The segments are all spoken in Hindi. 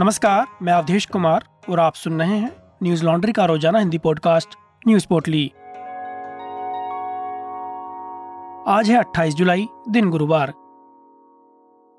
नमस्कार, मैं अवधेश कुमार और आप सुन रहे हैं न्यूज़ लॉन्ड्री का रोज़ाना हिंदी पॉडकास्ट, न्यूज़ पोर्टली। आज है 28 जुलाई, दिन गुरुवार।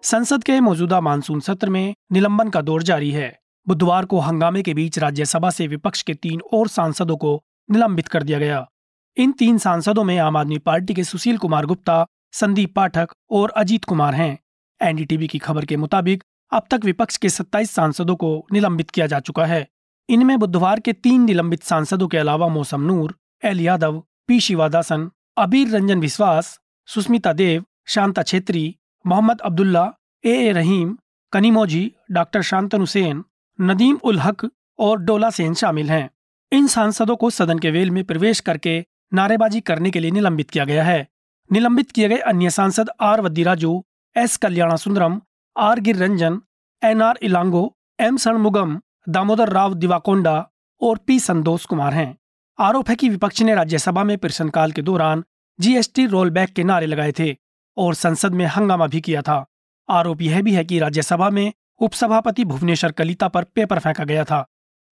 संसद के मौजूदा मानसून सत्र में निलंबन का दौर जारी है। बुधवार को हंगामे के बीच राज्यसभा से विपक्ष के तीन और सांसदों को निलंबित कर दिया गया। इन तीन सांसदों में आम आदमी पार्टी के सुशील कुमार गुप्ता, संदीप पाठक और अजीत कुमार हैं। एनडीटीवी की खबर के मुताबिक अब तक विपक्ष के 27 सांसदों को निलंबित किया जा चुका है। इनमें बुधवार के तीन निलंबित सांसदों के अलावा Mausam Noor, L Yadav, P Sivadasan, Abir Ranjan Biswas Sushmita Dev, Shanta Chhetri, Mohammed Abdullah, A A Rahim Kanimozhi doctor Shantanu Sen, Nadeem ul Haque और डोला सेन शामिल हैं। इन सांसदों को सदन के वेल में प्रवेश करके नारेबाजी करने के लिए निलंबित किया गया है। निलंबित किए गए अन्य सांसद are Vaddiraju, S Kalyana Sundaram R Gir Ranjan, N R Elango, M Shanmugam Damodar Rao Divakonda और पी संतोष कुमार हैं। आरोप है कि विपक्ष ने राज्यसभा में प्रश्नकाल के दौरान जीएसटी रोल बैक के नारे लगाए थे और संसद में हंगामा भी किया था। आरोप यह भी है कि राज्यसभा में उपसभापति भुवनेश्वर कलिता पर पेपर फेंका गया था।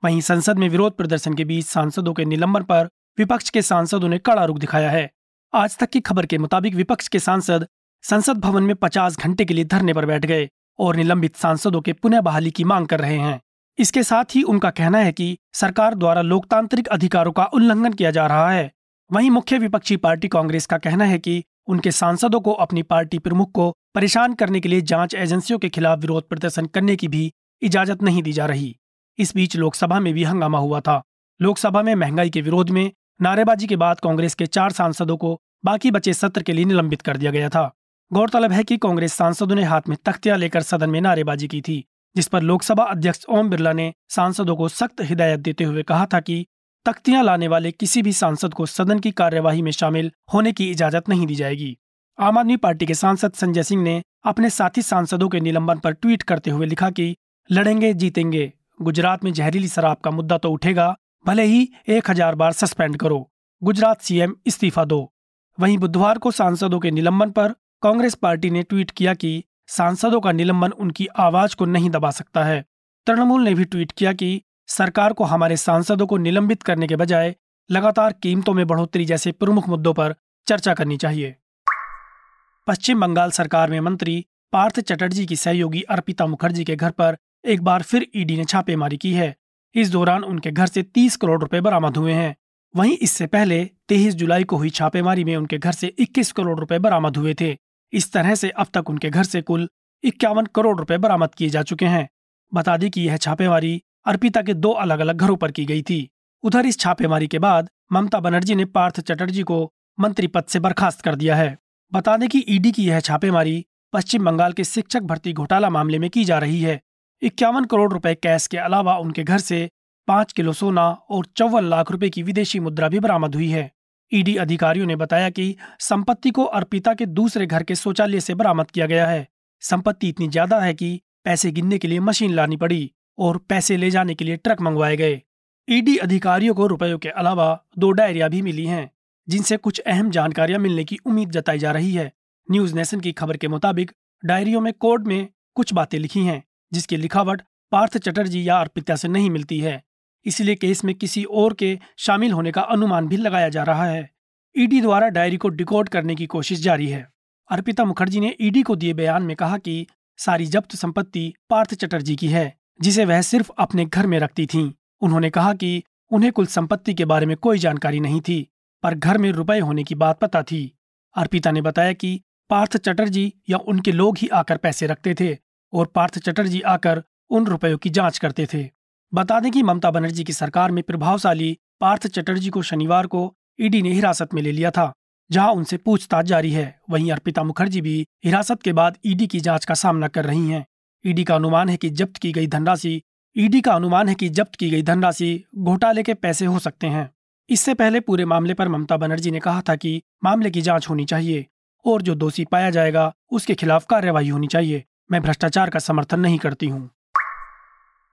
वहीं संसद में विरोध प्रदर्शन के बीच सांसदों के निलंबन पर विपक्ष के सांसदों ने कड़ा रुख दिखाया है। आज तक की खबर के मुताबिक विपक्ष के सांसद संसद भवन में 50 घंटे के लिए धरने पर बैठ गए। और निलंबित सांसदों के पुनः बहाली की मांग कर रहे हैं। इसके साथ ही उनका कहना है कि सरकार द्वारा लोकतांत्रिक अधिकारों का उल्लंघन किया जा रहा है। वहीं मुख्य विपक्षी पार्टी कांग्रेस का कहना है कि उनके सांसदों को अपनी पार्टी प्रमुख को परेशान करने के लिए जाँच एजेंसियों के खिलाफ विरोध प्रदर्शन करने की भी इजाज़त नहीं दी जा रही। इस बीच लोकसभा में भी हंगामा हुआ था। लोकसभा में महँगाई के विरोध में नारेबाजी के बाद कांग्रेस के चार सांसदों को बाकी बचे सत्र के लिए निलंबित कर दिया गया था। गौरतलब है कि कांग्रेस सांसदों ने हाथ में तख्तियाँ लेकर सदन में नारेबाजी की थी, जिस पर लोकसभा अध्यक्ष ओम बिरला ने सांसदों को सख्त हिदायत देते हुए कहा था कि तख्तियाँ लाने वाले किसी भी सांसद को सदन की कार्यवाही में शामिल होने की इजाज़त नहीं दी जाएगी। आम आदमी पार्टी के सांसद संजय सिंह ने अपने साथी सांसदों के निलंबन पर ट्वीट करते हुए लिखा कि, लड़ेंगे, जीतेंगे। गुजरात में जहरीली शराब का मुद्दा तो उठेगा, भले ही एक हज़ार बार सस्पेंड करो। गुजरात सीएम इस्तीफा दो। वहीं बुधवार को सांसदों के निलंबन पर कांग्रेस पार्टी ने ट्वीट किया कि सांसदों का निलंबन उनकी आवाज़ को नहीं दबा सकता है। तृणमूल ने भी ट्वीट किया कि सरकार को हमारे सांसदों को निलंबित करने के बजाय लगातार कीमतों में बढ़ोतरी जैसे प्रमुख मुद्दों पर चर्चा करनी चाहिए। पश्चिम बंगाल सरकार में मंत्री पार्थ चटर्जी की सहयोगी अर्पिता मुखर्जी के घर पर एक बार फिर ईडी ने छापेमारी की है। इस दौरान उनके घर से 30 करोड़ रुपए बरामद हुए हैं। वहीं इससे पहले 23 जुलाई को हुई छापेमारी में उनके घर से 21 करोड़ रुपए बरामद हुए थे। इस तरह से अब तक उनके घर से कुल इक्यावन करोड़ रुपए बरामद किए जा चुके हैं। बता दें कि यह छापेमारी अर्पिता के दो अलग अलग घरों पर की गई थी। उधर इस छापेमारी के बाद ममता बनर्जी ने पार्थ चटर्जी को मंत्री पद से बर्खास्त कर दिया है। बता दें कि ईडी की यह छापेमारी पश्चिम बंगाल के शिक्षक भर्ती घोटाला मामले में की जा रही है। इक्यावन करोड़ रुपए कैश के अलावा उनके घर से पाँच किलो सोना और चौवन लाख रुपए की विदेशी मुद्रा भी बरामद हुई है। ईडी अधिकारियों ने बताया कि संपत्ति को अर्पिता के दूसरे घर के शौचालय से बरामद किया गया है। संपत्ति इतनी ज़्यादा है कि पैसे गिनने के लिए मशीन लानी पड़ी और पैसे ले जाने के लिए ट्रक मंगवाए गए। ईडी अधिकारियों को रुपयों के अलावा दो डायरिया भी मिली हैं, जिनसे कुछ अहम जानकारियाँ मिलने की उम्मीद जताई जा रही है। न्यूज़ नेशन की खबर के मुताबिक डायरियों में कोड में कुछ बातें लिखी हैं, जिसकी लिखावट पार्थ चटर्जी या अर्पिता से नहीं मिलती है। इसलिए केस में किसी और के शामिल होने का अनुमान भी लगाया जा रहा है। ईडी द्वारा डायरी को डिकोड करने की कोशिश जारी है। अर्पिता मुखर्जी ने ईडी को दिए बयान में कहा कि सारी जब्त संपत्ति पार्थ चटर्जी की है, जिसे वह सिर्फ़ अपने घर में रखती थी। उन्होंने कहा कि उन्हें कुल संपत्ति के बारे में कोई जानकारी नहीं थी, पर घर में रुपए होने की बात पता थी। अर्पिता ने बताया कि पार्थ चटर्जी या उनके लोग ही आकर पैसे रखते थे, और पार्थ चटर्जी आकर उन रुपयों की जाँच करते थे। बता दें कि ममता बनर्जी की सरकार में प्रभावशाली पार्थ चटर्जी को शनिवार को ईडी ने हिरासत में ले लिया था, जहाँ उनसे पूछताछ जारी है। वहीं अर्पिता मुखर्जी भी हिरासत के बाद ईडी की जाँच का सामना कर रही हैं। ईडी का अनुमान है कि जब्त की गई धनराशि, ईडी का अनुमान है कि जब्त की गई धनराशि घोटाले के पैसे हो सकते हैं। इससे पहले पूरे मामले पर ममता बनर्जी ने कहा था कि मामले की जाँच होनी चाहिए, और जो दोषी पाया जाएगा, उसके खिलाफ कार्यवाही होनी चाहिए। मैं भ्रष्टाचार का समर्थन नहीं करती हूँ।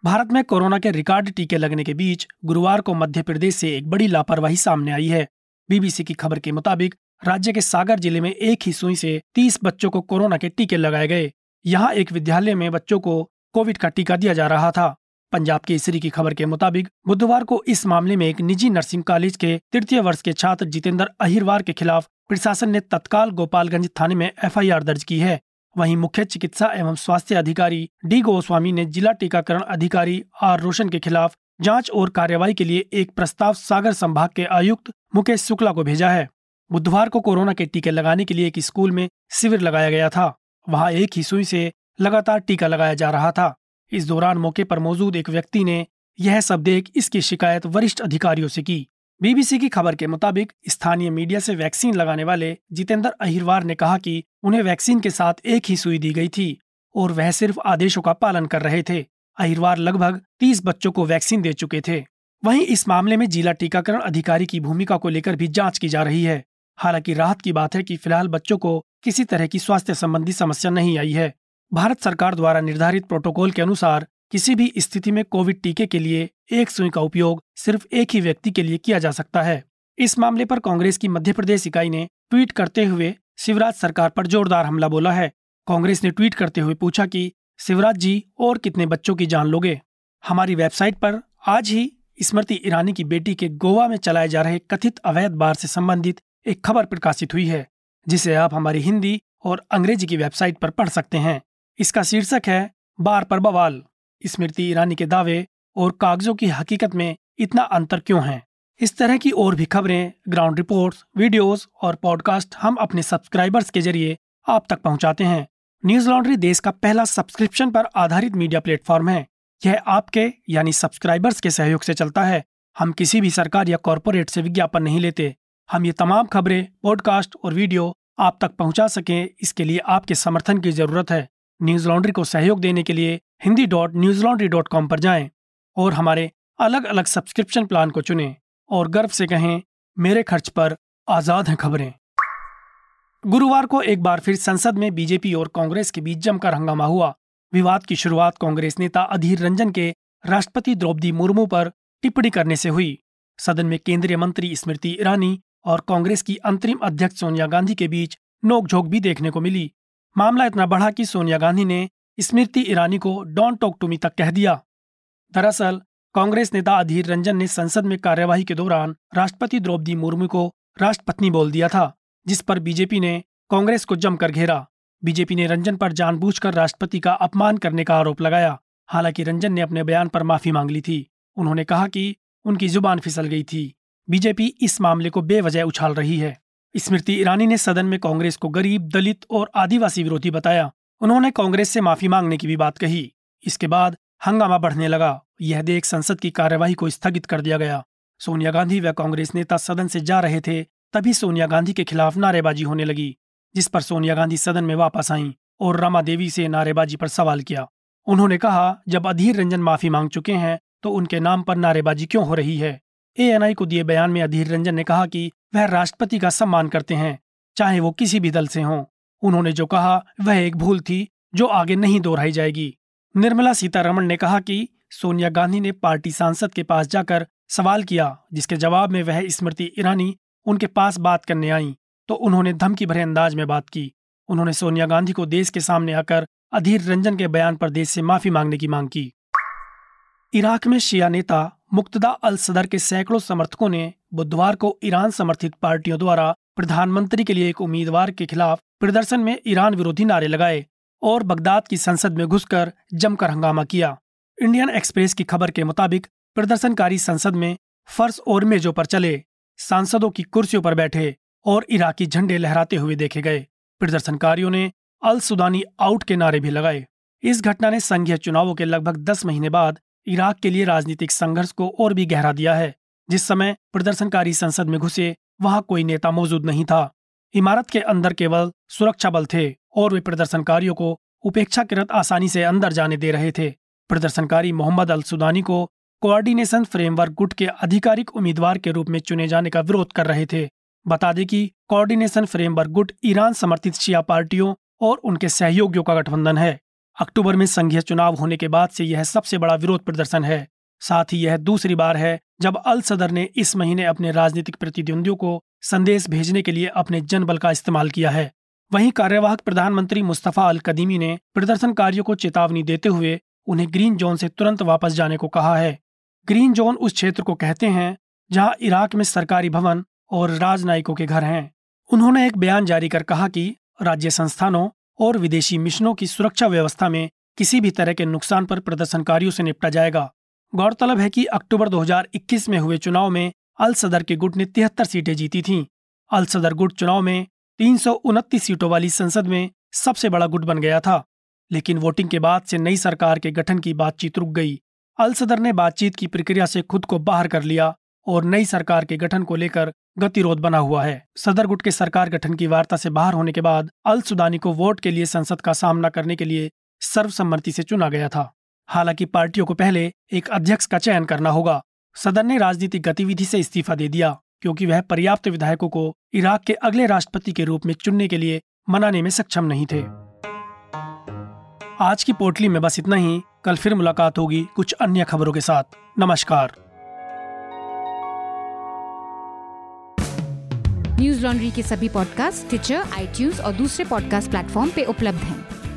भारत में कोरोना के रिकॉर्ड टीके लगने के बीच गुरुवार को मध्य प्रदेश से एक बड़ी लापरवाही सामने आई है। बीबीसी की खबर के मुताबिक राज्य के सागर ज़िले में एक ही सुई से 30 बच्चों को कोरोना के टीके लगाए गए। यहाँ एक विद्यालय में बच्चों को कोविड का टीका दिया जा रहा था। पंजाब केसरी की खबर के मुताबिक बुधवार को इस मामले में एक निजी नर्सिंग कॉलेज के तृतीय वर्ष के छात्र जितेंद्र अहिरवार के खिलाफ प्रशासन ने तत्काल गोपालगंज थाने में एफआईआर दर्ज की है। वहीं मुख्य चिकित्सा एवं स्वास्थ्य अधिकारी डी गोस्वामी ने जिला टीकाकरण अधिकारी आर रोशन के खिलाफ जाँच और कार्यवाही के लिए एक प्रस्ताव सागर संभाग के आयुक्त मुकेश शुक्ला को भेजा है। बुधवार को कोरोना के टीके लगाने के लिए एक स्कूल में शिविर लगाया गया था। वहाँ एक ही सुई से लगातार टीका लगाया जा रहा था। इस दौरान मौके पर मौजूद एक व्यक्ति ने यह सब देख इसकी शिकायत वरिष्ठ अधिकारियों से की। बीबीसी की खबर के मुताबिक स्थानीय मीडिया से वैक्सीन लगाने वाले जितेंद्र अहिरवार ने कहा कि उन्हें वैक्सीन के साथ एक ही सुई दी गई थी और वह सिर्फ़ आदेशों का पालन कर रहे थे। अहिरवार लगभग तीस बच्चों को वैक्सीन दे चुके थे। वहीं इस मामले में जिला टीकाकरण अधिकारी की भूमिका को लेकर भी जाँच की जा रही है। हालाँकि राहत की बात है कि फ़िलहाल बच्चों को किसी तरह की स्वास्थ्य संबंधी समस्या नहीं आई है। भारत सरकार द्वारा निर्धारित प्रोटोकॉल के अनुसार किसी भी स्थिति में कोविड टीके के लिए एक सुई का उपयोग सिर्फ़ एक ही व्यक्ति के लिए किया जा सकता है। इस मामले पर कांग्रेस की मध्य प्रदेश इकाई ने ट्वीट करते हुए शिवराज सरकार पर जोरदार हमला बोला है। कांग्रेस ने ट्वीट करते हुए पूछा कि, शिवराज जी, और कितने बच्चों की जान लोगे? हमारी वेबसाइट पर आज ही स्मृति ईरानी की बेटी के गोवा में चलाए जा रहे कथित अवैध बार से संबंधित एक खबर प्रकाशित हुई है, जिसे आप हमारी हिंदी और अंग्रेज़ी की वेबसाइट पर पढ़ सकते हैं। इसका शीर्षक है बार पर बवाल। स्मृति ईरानी के दावे और कागजों की हकीकत में इतना अंतर क्यों है? इस तरह की और भी खबरें ग्राउंड रिपोर्ट्स, वीडियोस और पॉडकास्ट हम अपने सब्सक्राइबर्स के ज़रिए आप तक पहुंचाते हैं। न्यूज़ लॉन्ड्री देश का पहला सब्सक्रिप्शन पर आधारित मीडिया प्लेटफॉर्म है। यह आपके यानी सब्सक्राइबर्स के सहयोग से चलता है। हम किसी भी सरकार या कॉरपोरेट से विज्ञापन नहीं लेते। हम ये तमाम खबरें पॉडकास्ट और वीडियो आप तक पहुँचा सकें इसके लिए आपके समर्थन की ज़रूरत है। न्यूज़ लॉन्ड्री को सहयोग देने के लिए Hindi dot news laundry dot com पर जाएँ और हमारे अलग अलग सब्सक्रिप्शन प्लान को चुनें और गर्व से कहें, मेरे खर्च पर आज़ाद हैं खबरें। गुरुवार को एक बार फिर संसद में बीजेपी और कांग्रेस के बीच जमकर हंगामा हुआ। विवाद की शुरुआत कांग्रेस नेता अधीर रंजन के राष्ट्रपति द्रौपदी मुर्मू पर टिप्पणी करने से हुई। सदन में केंद्रीय मंत्री स्मृति ईरानी और कांग्रेस की अंतरिम अध्यक्ष सोनिया गांधी के बीच नोकझोंक भी देखने को मिली। मामला इतना बढ़ा कि सोनिया गांधी ने स्मृति ईरानी को डॉन टॉक टू मी तक कह दिया। दरअसल, कांग्रेस नेता अधीर रंजन ने संसद में कार्यवाही के दौरान राष्ट्रपति द्रौपदी मुर्मू को राष्ट्रपत्नी बोल दिया था, जिस पर बीजेपी ने कांग्रेस को जमकर घेरा। बीजेपी ने रंजन पर जानबूझकर राष्ट्रपति का अपमान करने का आरोप लगाया। हालाँकि रंजन ने अपने बयान पर माफ़ी मांग ली थी। उन्होंने कहा कि उनकी ज़ुबान फिसल गई थी। बीजेपी इस मामले को बेवजह उछाल रही है। स्मृति ईरानी ने सदन में कांग्रेस को गरीब, दलित और आदिवासी विरोधी बताया। उन्होंने कांग्रेस से माफ़ी मांगने की भी बात कही। इसके बाद हंगामा बढ़ने लगा। यह देख संसद की कार्यवाही को स्थगित कर दिया गया। सोनिया गांधी व कांग्रेस नेता सदन से जा रहे थे, तभी सोनिया गांधी के खिलाफ नारेबाजी होने लगी, जिस पर सोनिया गांधी सदन में वापस आईं और रमा देवी से नारेबाजी पर सवाल किया। उन्होंने कहा, जब अधीर रंजन माफ़ी मांग चुके हैं तो उनके नाम पर नारेबाजी क्यों हो रही है? एएनआई को दिए बयान में अधीर रंजन ने कहा कि वह राष्ट्रपति का सम्मान करते हैं, चाहे वो किसी भी दल से हों। उन्होंने जो कहा, वह एक भूल थी, जो आगे नहीं दोहराई जाएगी। निर्मला सीतारमण ने कहा कि सोनिया गांधी ने पार्टी सांसद के पास जाकर सवाल किया, जिसके जवाब में वह स्मृति ईरानी उनके पास बात करने आई तो उन्होंने धमकी भरे अंदाज में बात की। उन्होंने सोनिया गांधी को देश के सामने आकर अधीर रंजन के बयान पर देश से माफ़ी मांगने की मांग की। इराक में शिया नेता मुक्तदा अल सदर के सैकड़ों समर्थकों ने बुधवार को ईरान समर्थित पार्टियों द्वारा प्रधानमंत्री के लिए एक उम्मीदवार के खिलाफ प्रदर्शन में ईरान विरोधी नारे लगाए और बगदाद की संसद में घुसकर जमकर हंगामा किया। इंडियन एक्सप्रेस की खबर के मुताबिक प्रदर्शनकारी संसद में फर्श और मेजों पर चले, सांसदों की कुर्सियों पर बैठे और इराकी झंडे लहराते हुए देखे गए। प्रदर्शनकारियों ने अल सुदानी आउट के नारे भी लगाए। इस घटना ने संघीय चुनावों के लगभग दस महीने बाद इराक के लिए राजनीतिक संघर्ष को और भी गहरा दिया है। जिस समय प्रदर्शनकारी संसद में घुसे, वहाँ कोई नेता मौजूद नहीं था। इमारत के अंदर केवल सुरक्षा बल थे और वे प्रदर्शनकारियों को उपेक्षाकृत आसानी से अंदर जाने दे रहे थे। प्रदर्शनकारी मोहम्मद अल सुदानी को कोऑर्डिनेशन फ्रेमवर्क गुट के आधिकारिक उम्मीदवार के रूप में चुने जाने का विरोध कर रहे थे। बता दें कि कोऑर्डिनेशन फ्रेमवर्क गुट ईरान समर्थित शिया पार्टियों और उनके सहयोगियों का गठबंधन है। अक्टूबर में संघीय चुनाव होने के बाद से यह सबसे बड़ा विरोध प्रदर्शन है। साथ ही यह दूसरी बार है जब अल सदर ने इस महीने अपने राजनीतिक प्रतिद्वंदियों को संदेश भेजने के लिए अपने जनबल का इस्तेमाल किया है। वहीं कार्यवाहक प्रधानमंत्री मुस्तफ़ा अल कदीमी ने प्रदर्शनकारियों को चेतावनी देते हुए उन्हें ग्रीन जोन से तुरंत वापस जाने को कहा है। ग्रीन जोन उस क्षेत्र को कहते हैं जहाँ इराक में सरकारी भवन और राजनयिकों के घर हैं। उन्होंने एक बयान जारी कर कहा कि राज्य संस्थानों और विदेशी मिशनों की सुरक्षा व्यवस्था में किसी भी तरह के नुकसान पर प्रदर्शनकारियों से निपटा जाएगा। गौरतलब है कि अक्टूबर 2021 में हुए चुनाव में अल सदर के गुट ने तिहत्तर सीटें जीती थीं। अल सदर गुट चुनाव में तीन सौ उनतीस सीटों वाली संसद में सबसे बड़ा गुट बन गया था। लेकिन वोटिंग के बाद से नई सरकार के गठन की बातचीत रुक गई। अल सदर ने बातचीत की प्रक्रिया से खुद को बाहर कर लिया और नई सरकार के गठन को लेकर गतिरोध बना हुआ है। सदर गुट के सरकार गठन की वार्ता से बाहर होने के बाद अल सुदानी को वोट के लिए संसद का सामना करने के लिए सर्वसम्मति से चुना गया था। हालाँकि पार्टियों को पहले एक अध्यक्ष का चयन करना होगा। सदन ने राजनीतिक गतिविधि से इस्तीफा दे दिया, क्योंकि वह पर्याप्त विधायकों को इराक के अगले राष्ट्रपति के रूप में चुनने के लिए मनाने में सक्षम नहीं थे। आज की पोटली में बस इतना ही। कल फिर मुलाकात होगी कुछ अन्य खबरों के साथ। नमस्कार। न्यूज़ लॉन्ड्री के सभी पॉडकास्ट ट्विटर आईटीज और दूसरे पॉडकास्ट प्लेटफॉर्म पे उपलब्ध हैं।